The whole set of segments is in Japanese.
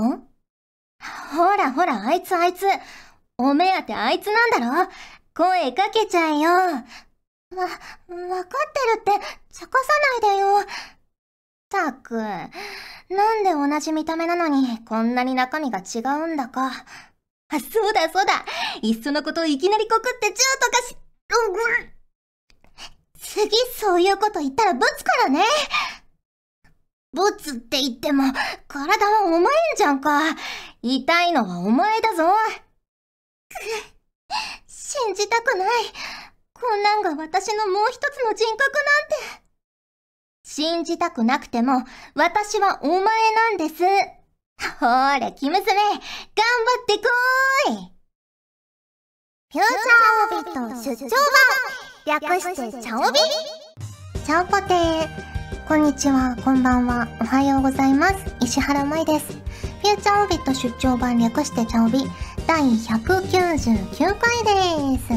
ん？ほらほら、あいつあいつ。お目当てあいつなんだろ？声かけちゃえよ。わ、わかってるって、茶化さないでよ。たく、なんで同じ見た目なのに、こんなに中身が違うんだか。あ、そうだそうだ。いっそのこといきなり告ってチューとかし、うん次そういうこと言ったらぶつからね。ぶつって言っても、体はお前んじゃんか。痛いのはお前だぞ。信じたくない。こんなんが私のもう一つの人格なんて。信じたくなくても、私はお前なんです。ほーら、生娘、頑張ってこーいフューチャーオビット出張版略してチャオビチャオポテーこんにちは、こんばんは、おはようございます。石原舞です。フューチャーオビット出張版略してチャオビ第199回です。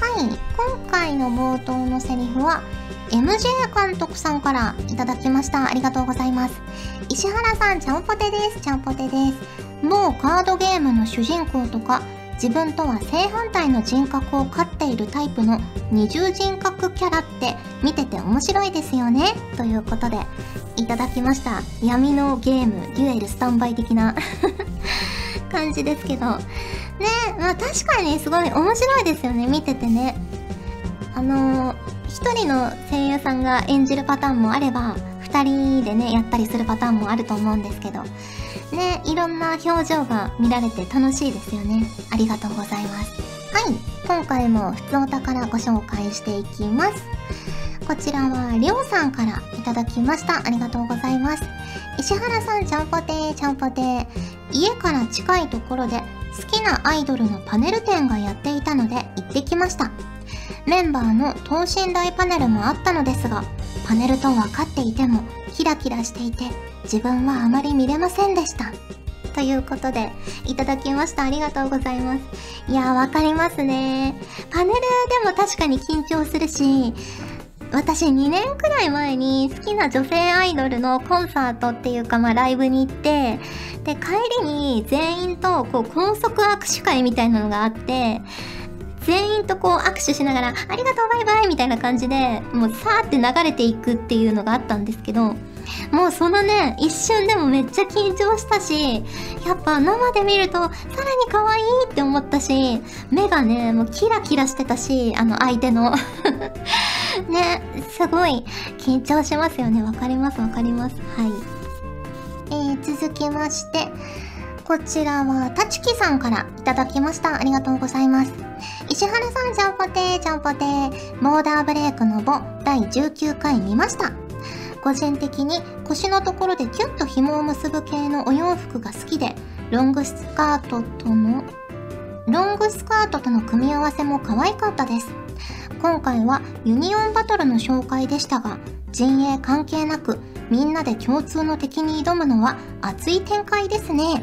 はい、今回の冒頭のセリフは、MJ 監督さんからいただきました。ありがとうございます。石原さん、ちゃんぽてです。ちゃんぽてです。某カードゲームの主人公とか、自分とは正反対の人格を飼っているタイプの二重人格キャラって見てて面白いですよね？ということでいただきました。闇のゲームデュエルスタンバイ的な 感じですけど。ねまあ確かにすごい面白いですよね見ててね。あのー一人の声優さんが演じるパターンもあれば、二人でね、やったりするパターンもあると思うんですけど、ね、いろんな表情が見られて楽しいですよね。ありがとうございます。はい、今回も普通お宝ご紹介していきます。こちらは、りょうさんからいただきました。ありがとうございます。石原さん、ちゃんぽてー、ちゃんぽてー。家から近いところで好きなアイドルのパネル展がやっていたので行ってきました。メンバーの等身大パネルもあったのですが、パネルと分かっていてもキラキラしていて自分はあまり見れませんでした。ということで、いただきました。ありがとうございます。いやー、わかりますね。パネルでも確かに緊張するし、私2年くらい前に好きな女性アイドルのコンサートっていうかまあライブに行って、で、帰りに全員とこう高速握手会みたいなのがあって、全員とこう握手しながら、ありがとうバイバイみたいな感じで、もうさーって流れていくっていうのがあったんですけど、もうそのね、一瞬でもめっちゃ緊張したし、やっぱ生で見るとさらに可愛いって思ったし、目がね、もうキラキラしてたし、あの相手の ね、すごい緊張しますよね。わかりますわかります。はい。えー、続きまして、こちらは、たちきさんからいただきました。ありがとうございます。石原さん、ちゃんぽてー、ちゃんぽてー。ボーダーブレイクのボ、第19回見ました。個人的に腰のところでキュッと紐を結ぶ系のお洋服が好きで、ロングスカートとの、ロングスカートとの組み合わせも可愛かったです。今回はユニオンバトルの紹介でしたが、陣営関係なくみんなで共通の敵に挑むのは熱い展開ですね。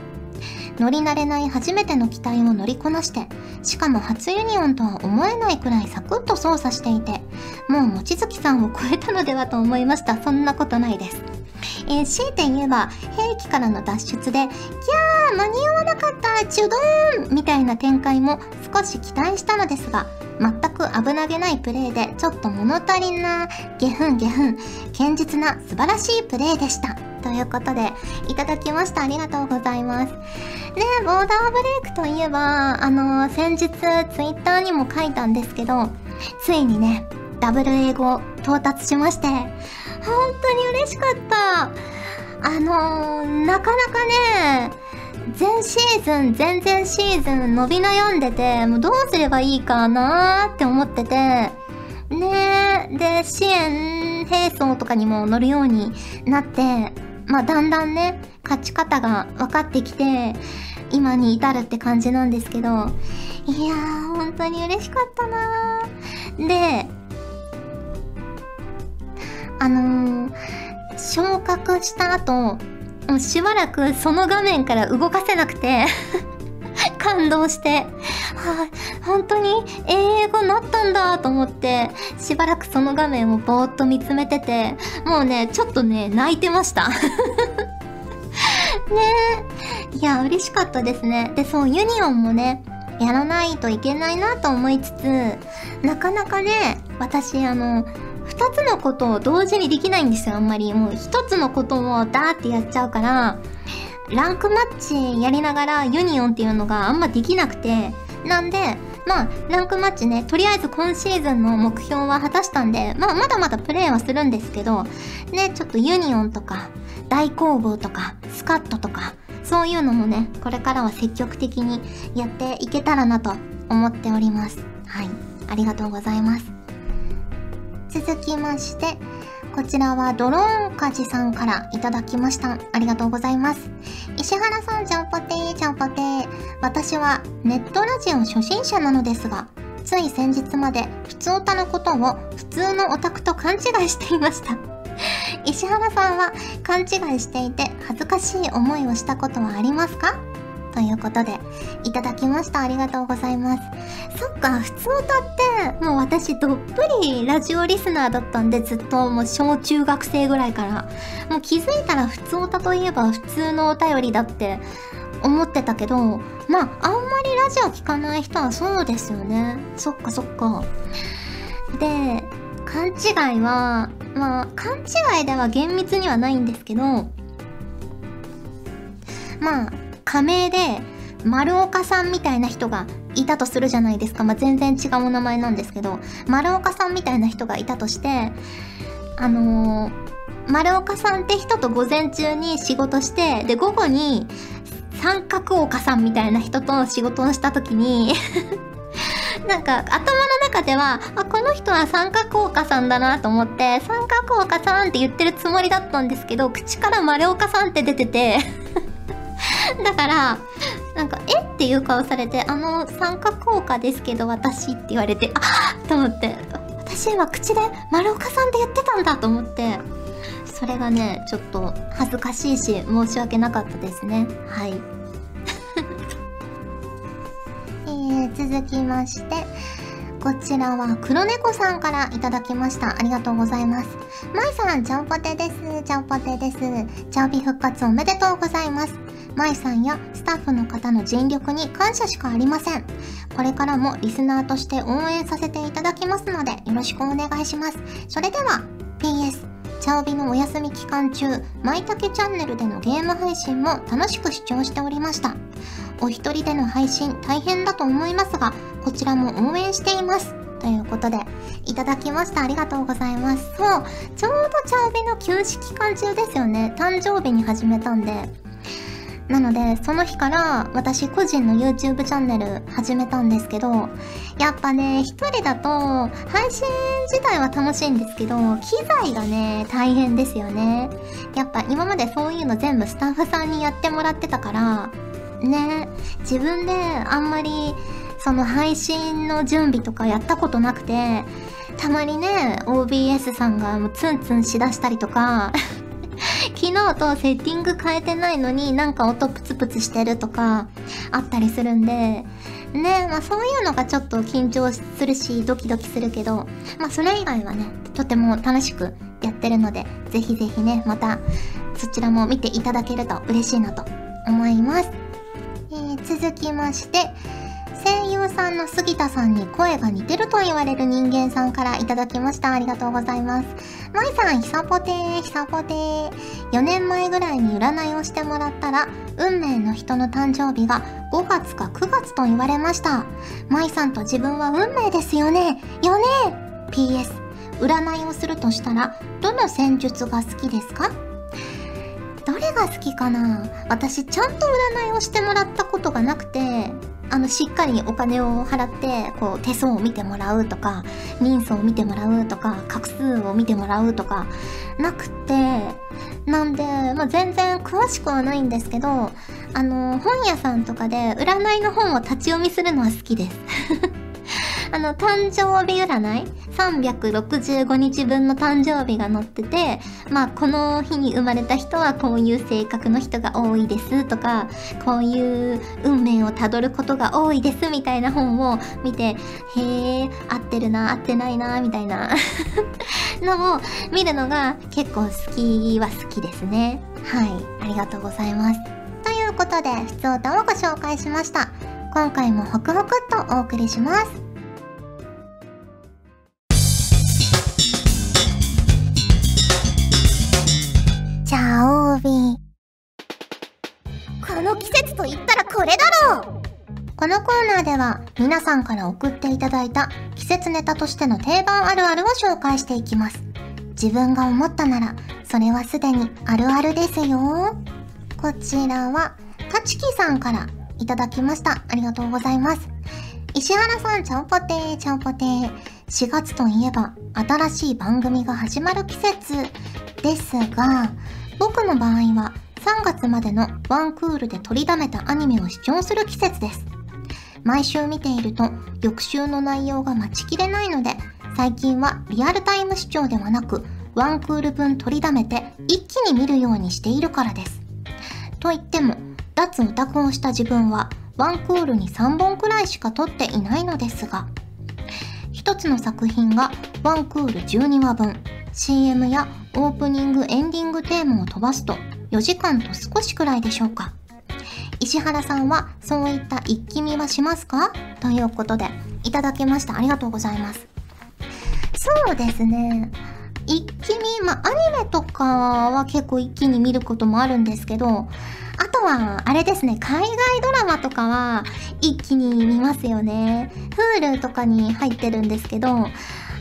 乗り慣れない初めての機体を乗りこなして、しかも初ユニオンとは思えないくらいサクッと操作していて、もう望月さんを超えたのではと思いました。そんなことないです。えー、強いて言えば、兵器からの脱出で、キャー間に合わなかったチュドーンみたいな展開も少し期待したのですが、全く危なげないプレーでちょっと物足りな、ゲフンゲフン、堅実な素晴らしいプレーでした。ということで、いただきました。ありがとうございます。ね、ボーダーブレイクといえば、あの、先日ツイッターにも書いたんですけど、ついにね、ダブル英語到達しまして、本当に嬉しかった。あの、なかなかね、前シーズン、前々シーズン伸び悩んでて、もうどうすればいいかなーって思ってて、ねで、支援並走とかにも乗るようになって、まあ、だんだんね、勝ち方が分かってきて、今に至るって感じなんですけど、いやー、本当に嬉しかったなー。で、あのー、昇格した後、もうしばらくその画面から動かせなくて 感動して、はあ、本当に英語なったんだと思って、しばらくその画面をぼーっと見つめてて、もうね、ちょっとね、泣いてました。ねいや、嬉しかったですね。で、そう、ユニオンもね、やらないといけないなと思いつつ、なかなかね、私、あの、二つのことを同時にできないんですよ、あんまり。もう一つのことをダーってやっちゃうから、ランクマッチやりながらユニオンっていうのがあんまできなくて、なんで、まあ、ランクマッチね、とりあえず今シーズンの目標は果たしたんで、まあ、まだまだプレイはするんですけど、ね、ちょっとユニオンとか、大工房とか、スカットとか、そういうのもね、これからは積極的にやっていけたらなと思っております。はい。ありがとうございます。続きまして、こちらはドローンカジさんからいただきました。ありがとうございます。石原さん、ちゃんぽてー、ちゃんぽてー。私はネットラジオ初心者なのですが、つい先日まで普通オタのことを普通のオタクと勘違いしていました。石原さんは勘違いしていて恥ずかしい思いをしたことはありますか？ということで、いただきました。ありがとうございます。そっか、普通歌って、もう私どっぷりラジオリスナーだったんで、ずっともう小中学生ぐらいから。もう気づいたら普通歌といえば普通のお便りだって思ってたけど、まあ、あんまりラジオ聞かない人はそうですよね。そっかそっか。で、勘違いは、まあ、勘違いでは厳密にはないんですけど、まあ、仮名で丸岡さんみたいな人がいたとするじゃないですか。まあ、全然違うお名前なんですけど、丸岡さんみたいな人がいたとして、あのー、丸岡さんって人と午前中に仕事して、で、午後に三角岡さんみたいな人と仕事をした時に なんか頭の中では、あ、この人は三角岡さんだなと思って、三角岡さんって言ってるつもりだったんですけど、口から丸岡さんって出ててだから、なんか、えっていう顔されて、あの、参加効果ですけど、私って言われて、あっと思って、私今口で丸岡さんって言ってたんだと思って、それがね、ちょっと恥ずかしいし、申し訳なかったですね。はい。えー、続きまして、こちらは黒猫さんからいただきました。ありがとうございます。まいさん、ちゃんぽてです。ちゃんぽてです。チャオビ復活おめでとうございます。まいさんやスタッフの方の尽力に感謝しかありません。これからもリスナーとして応援させていただきますので、よろしくお願いします。それでは、PS、チャオビのお休み期間中、まいたけチャンネルでのゲーム配信も楽しく視聴しておりました。お一人での配信大変だと思いますが、こちらも応援しています。ということで、いただきました。ありがとうございます。そう、ちょうどチャオビの休止期間中ですよね。誕生日に始めたんで。なので、その日から私個人の YouTube チャンネル始めたんですけど、やっぱね、一人だと配信自体は楽しいんですけど、機材がね、大変ですよね。やっぱ今までそういうの全部スタッフさんにやってもらってたから、ね、自分であんまりその配信の準備とかやったことなくて、たまにね、OBS さんがもうツンツンしだしたりとか昨日とセッティング変えてないのになんか音プツプツしてるとかあったりするんで、ね、まあそういうのがちょっと緊張するしドキドキするけど、まあそれ以外はね、とても楽しくやってるので、ぜひぜひね、またそちらも見ていただけると嬉しいなと思います。えー、続きまして、さんの杉田さんに声が似てると言われる人間さんからいただきました。ありがとうございます。まいさん、ひさぽてー、ひさぽてー。4年前ぐらいに占いをしてもらったら、運命の人の誕生日が5月か9月と言われました。まいさんと自分は運命ですよね。よね ?PS、占いをするとしたら、どの戦術が好きですか？どれが好きかな？私ちゃんと占いをしてもらったことがなくて、あの、しっかりお金を払って、こう、手相を見てもらうとか、人相を見てもらうとか、画数を見てもらうとか、なくて、なんで、まあ、全然詳しくはないんですけど、あの、本屋さんとかで占いの本を立ち読みするのは好きです。あの、誕生日占い ?365 日分の誕生日が載ってて、まあ、この日に生まれた人はこういう性格の人が多いですとか、こういう運命をたどることが多いですみたいな本を見て、へえ、合ってるな、合ってないな、みたいな のを見るのが結構好きは好きですね。はい、ありがとうございます。ということで、普通歌をご紹介しました。今回もホクホクっとお送りします。このコーナーでは皆さんから送っていただいた季節ネタとしての定番あるあるを紹介していきます。自分が思ったなら、それはすでにあるあるですよ。こちらは、かちきさんからいただきました。ありがとうございます。石原さん、ちゃんぽてー、ちゃんぽてー。4月といえば、新しい番組が始まる季節ですが、僕の場合は3月までのワンクールで取りだめたアニメを視聴する季節です。毎週見ていると、翌週の内容が待ちきれないので、最近はリアルタイム視聴ではなく、ワンクール分取りだめて一気に見るようにしているからです。と言っても、脱オタクをした自分はワンクールに3本くらいしか撮っていないのですが、一つの作品がワンクール12話分、CM やオープニングエンディングテーマを飛ばすと4時間と少しくらいでしょうか。石原さんはそういった一気見はしますか？ということで、いただきました。ありがとうございます。そうですね。一気見、まあ、アニメとかは結構一気に見ることもあるんですけど、あとは、あれですね、海外ドラマとかは一気に見ますよね。Hulu とかに入ってるんですけど、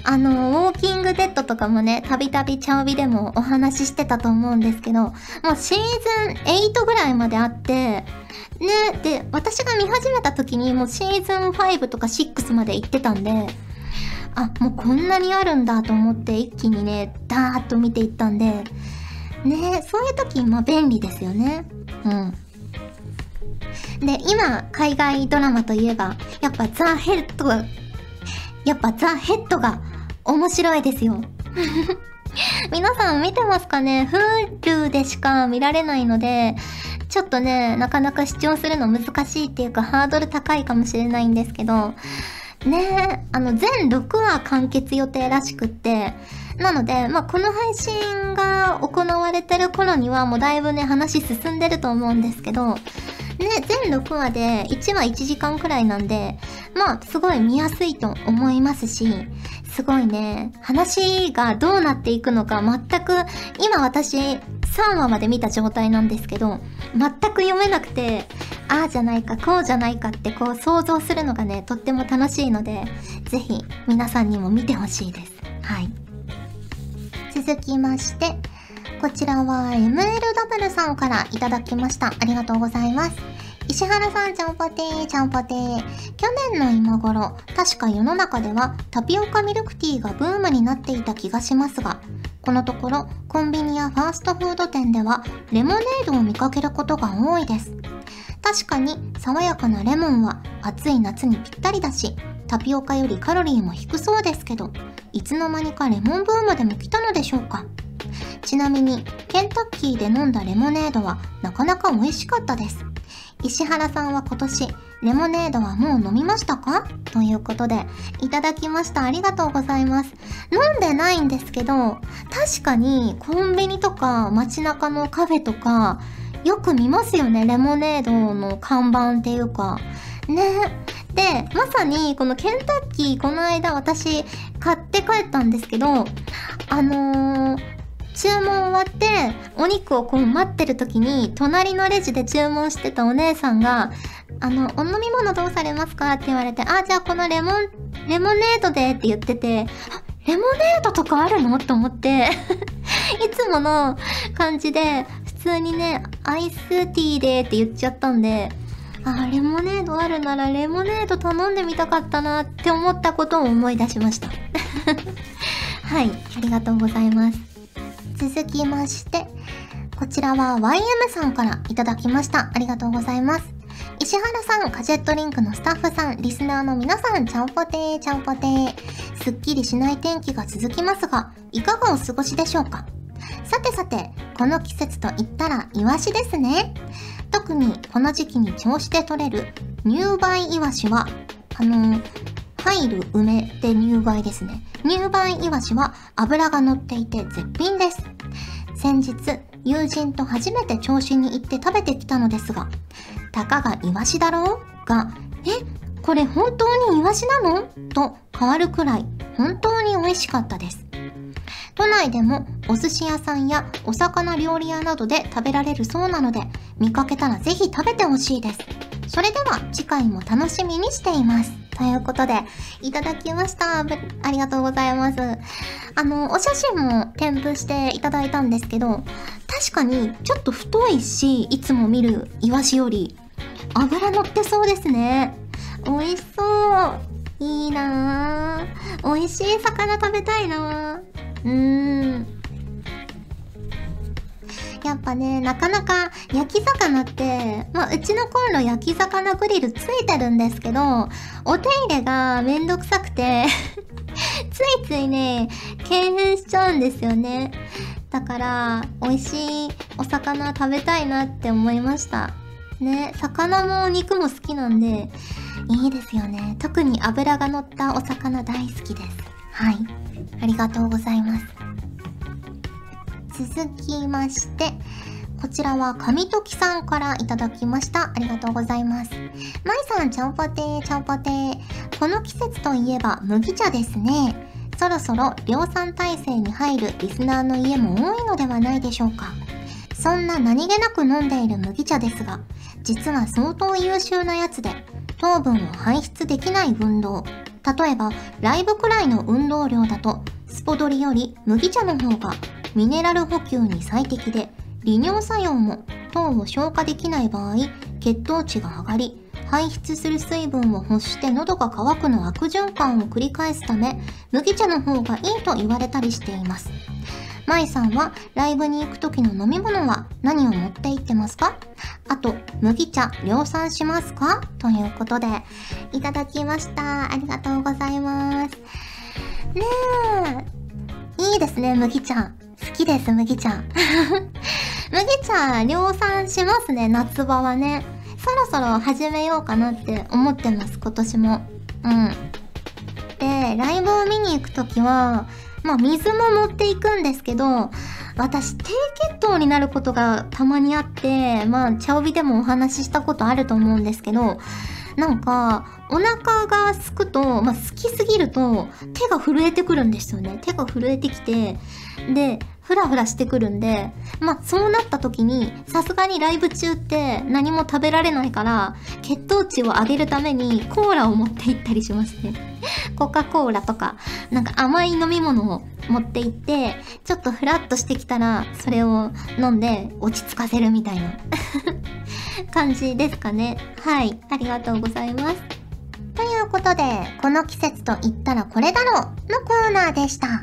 あの、ウォーキングデッドとかもね、たびたびチャオビでもお話ししてたと思うんですけど、もうシーズン8ぐらいまであって、ね、で、私が見始めた時にもうシーズン5とか6まで行ってたんで、あ、もうこんなにあるんだと思って一気にね、ダーッと見ていったんで、ね、そういう時、まあ便利ですよね。うん。で、今、海外ドラマといえば、やっぱザ・ヘッドが、やっぱザ・ヘッドが面白いですよ。皆さん見てますかね ?Hulu でしか見られないので、ちょっとね、なかなか視聴するの難しいっていうかハードル高いかもしれないんですけど、ねあの、全6話完結予定らしくって、なので、まあ、この配信が行われてる頃にはもうだいぶね、話進んでると思うんですけど、ね、全6話で1話1時間くらいなんで、まあ、すごい見やすいと思いますし、すごいね、話がどうなっていくのか全く、今私3話まで見た状態なんですけど、全く読めなくて、ああじゃないか、こうじゃないかってこう想像するのがね、とっても楽しいので、ぜひ皆さんにも見てほしいです。はい。続きまして、こちらは MLW さんからいただきました。ありがとうございます。石原さん、ちゃんぽてー、ちゃんぽてー。去年の今頃、確か世の中ではタピオカミルクティーがブームになっていた気がしますが、このところコンビニやファーストフード店ではレモネードを見かけることが多いです。確かに爽やかなレモンは暑い夏にぴったりだし、タピオカよりカロリーも低そうですけど、いつの間にかレモンブームでも来たのでしょうかちなみに、ケンタッキーで飲んだレモネードはなかなか美味しかったです。石原さんは今年、レモネードはもう飲みましたか？ということで、いただきました。ありがとうございます。飲んでないんですけど、確かにコンビニとか街中のカフェとか、よく見ますよね。レモネードの看板っていうか。ね。で、まさにこのケンタッキーこの間私買って帰ったんですけど、あのー、注文終わって、お肉をこう待ってる時に、隣のレジで注文してたお姉さんが、あの、お飲み物どうされますか？って言われて、あ、じゃあこのレモン、レモネードでって言ってて、レモネードとかあるの？と思って いつもの感じで、普通にね、アイスティーでって言っちゃったんで、あ、レモネードあるならレモネード頼んでみたかったなって思ったことを思い出しました。はい、ありがとうございます。続きまして、こちらは YM さんからいただきました。ありがとうございます。石原さん、カジェットリンクのスタッフさん、リスナーの皆さん、ちゃんぽてー、ちゃんぽてー。すっきりしない天気が続きますが、いかがお過ごしでしょうか？さてさて、この季節と言ったらイワシですね。特にこの時期に銚子で採れる入梅イワシは、あのー、入る梅で入梅ですね。入梅イワシは脂が乗っていて絶品です。先日、友人と初めて銚子に行って食べてきたのですが、たかがイワシだろう？が、え、これ本当にイワシなの？と変わるくらい本当に美味しかったです。都内でもお寿司屋さんやお魚料理屋などで食べられるそうなので、見かけたらぜひ食べてほしいです。それでは次回も楽しみにしています。ということで、いただきました。ありがとうございます。あの、お写真も添付していただいたんですけど、確かにちょっと太いし、いつも見るイワシより油乗ってそうですね。美味しそう。いいなぁ。美味しい魚食べたいなぁ。うーん。やっぱね、なかなか焼き魚って、まあ、うちのコンロ焼き魚グリルついてるんですけど、お手入れがめんどくさくて ついついね、敬遠しちゃうんですよね。だから、美味しいお魚食べたいなって思いました。ね、魚も肉も好きなんで、いいですよね。特に脂が乗ったお魚大好きです。はい。ありがとうございます。続きまして、こちらは神時さんからいただきました。ありがとうございます。まいさん、ちゃんぽてー、ちゃんぽてー。この季節といえば麦茶ですね。そろそろ量産体制に入るリスナーの家も多いのではないでしょうか。そんな何気なく飲んでいる麦茶ですが、実は相当優秀なやつで、糖分を排出できない運動。例えば、ライブくらいの運動量だと、スポドリより麦茶の方がミネラル補給に最適で、利尿作用も糖を消化できない場合、血糖値が上がり、排出する水分を欲して喉が渇くの悪循環を繰り返すため、麦茶の方がいいと言われたりしています。舞さんはライブに行く時の飲み物は何を持って行ってますか？あと、麦茶量産しますか？ということで、いただきました。ありがとうございます。ねえ。いいですね、麦茶。好きです、麦茶。麦茶量産しますね、夏場はね。そろそろ始めようかなって思ってます、今年も。うん。で、ライブを見に行くときは、まあ水も持っていくんですけど、私低血糖になることがたまにあって、まあ茶帯でもお話ししたことあると思うんですけど、なんか、お腹がすくと、まあ、好きすぎると、手が震えてくるんですよね。手が震えてきて、で、ふらふらしてくるんで、まあ、そうなった時に、さすがにライブ中って何も食べられないから、血糖値を上げるためにコーラを持って行ったりしますね。コカ・コーラとか、なんか甘い飲み物を持って行って、ちょっとフラッとしてきたら、それを飲んで落ち着かせるみたいな 感じですかね。はい。ありがとうございます。ということで、この季節と言ったらこれだろうのコーナーでした。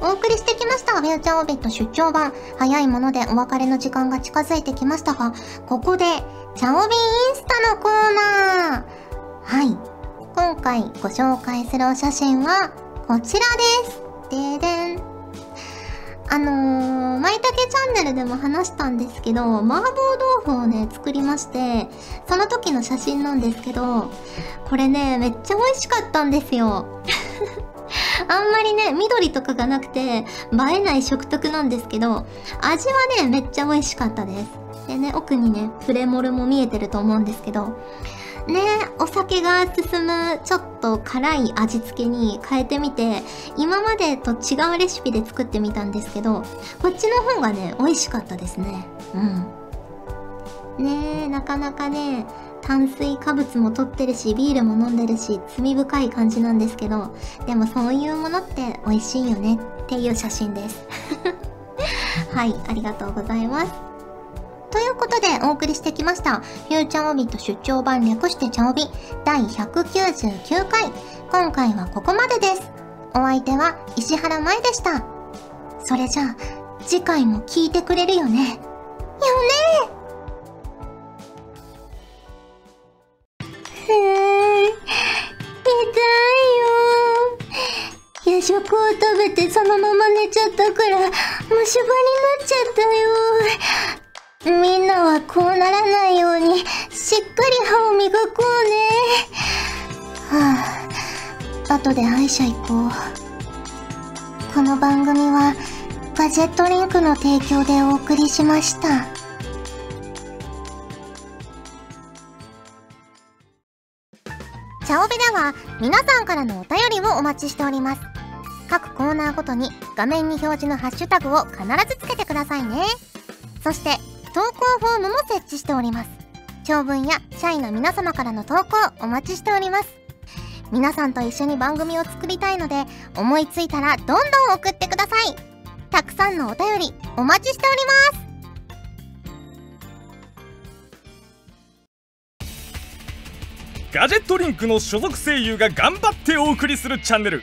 お送りしてきました。フューチャーオービット出張版。早いものでお別れの時間が近づいてきましたが、ここで、チャオビンインスタのコーナー。はい。今回ご紹介するお写真は、こちらです。ででん。あのー、まいたけチャンネルでも話したんですけど、麻婆豆腐をね、作りまして、その時の写真なんですけど、これね、めっちゃ美味しかったんですよ。あんまりね、緑とかがなくて、映えない食卓なんですけど、味はね、めっちゃ美味しかったです。でね、奥にね、プレモルも見えてると思うんですけど、ねお酒が進むちょっと辛い味付けに変えてみて、今までと違うレシピで作ってみたんですけど、こっちの方がね、美味しかったですね。うん。ねえ、なかなかね、炭水化物も取ってるし、ビールも飲んでるし、罪深い感じなんですけど、でもそういうものって美味しいよねっていう写真です。はい、ありがとうございます。ということでお送りしてきました、フューチャーオビット出張版略してチャオビ第199回。今回はここまでです。お相手は石原舞でした。それじゃあ、次回も聞いてくれるよねよね食を食べてそのまま寝ちゃったから虫歯になっちゃったよみんなはこうならないようにしっかり歯を磨こうねはあ後で歯医者行こうこの番組はガジェットリンクの提供でお送りしました。チャオベでは皆さんからのお便りをお待ちしております。各コーナーごとに画面に表示のハッシュタグを必ずつけてくださいね。そして投稿フォームも設置しております。長文や社員の皆様からの投稿お待ちしております。皆さんと一緒に番組を作りたいので思いついたらどんどん送ってください。たくさんのお便りお待ちしておりますガジェットリンクの所属声優が頑張ってお送りするチャンネル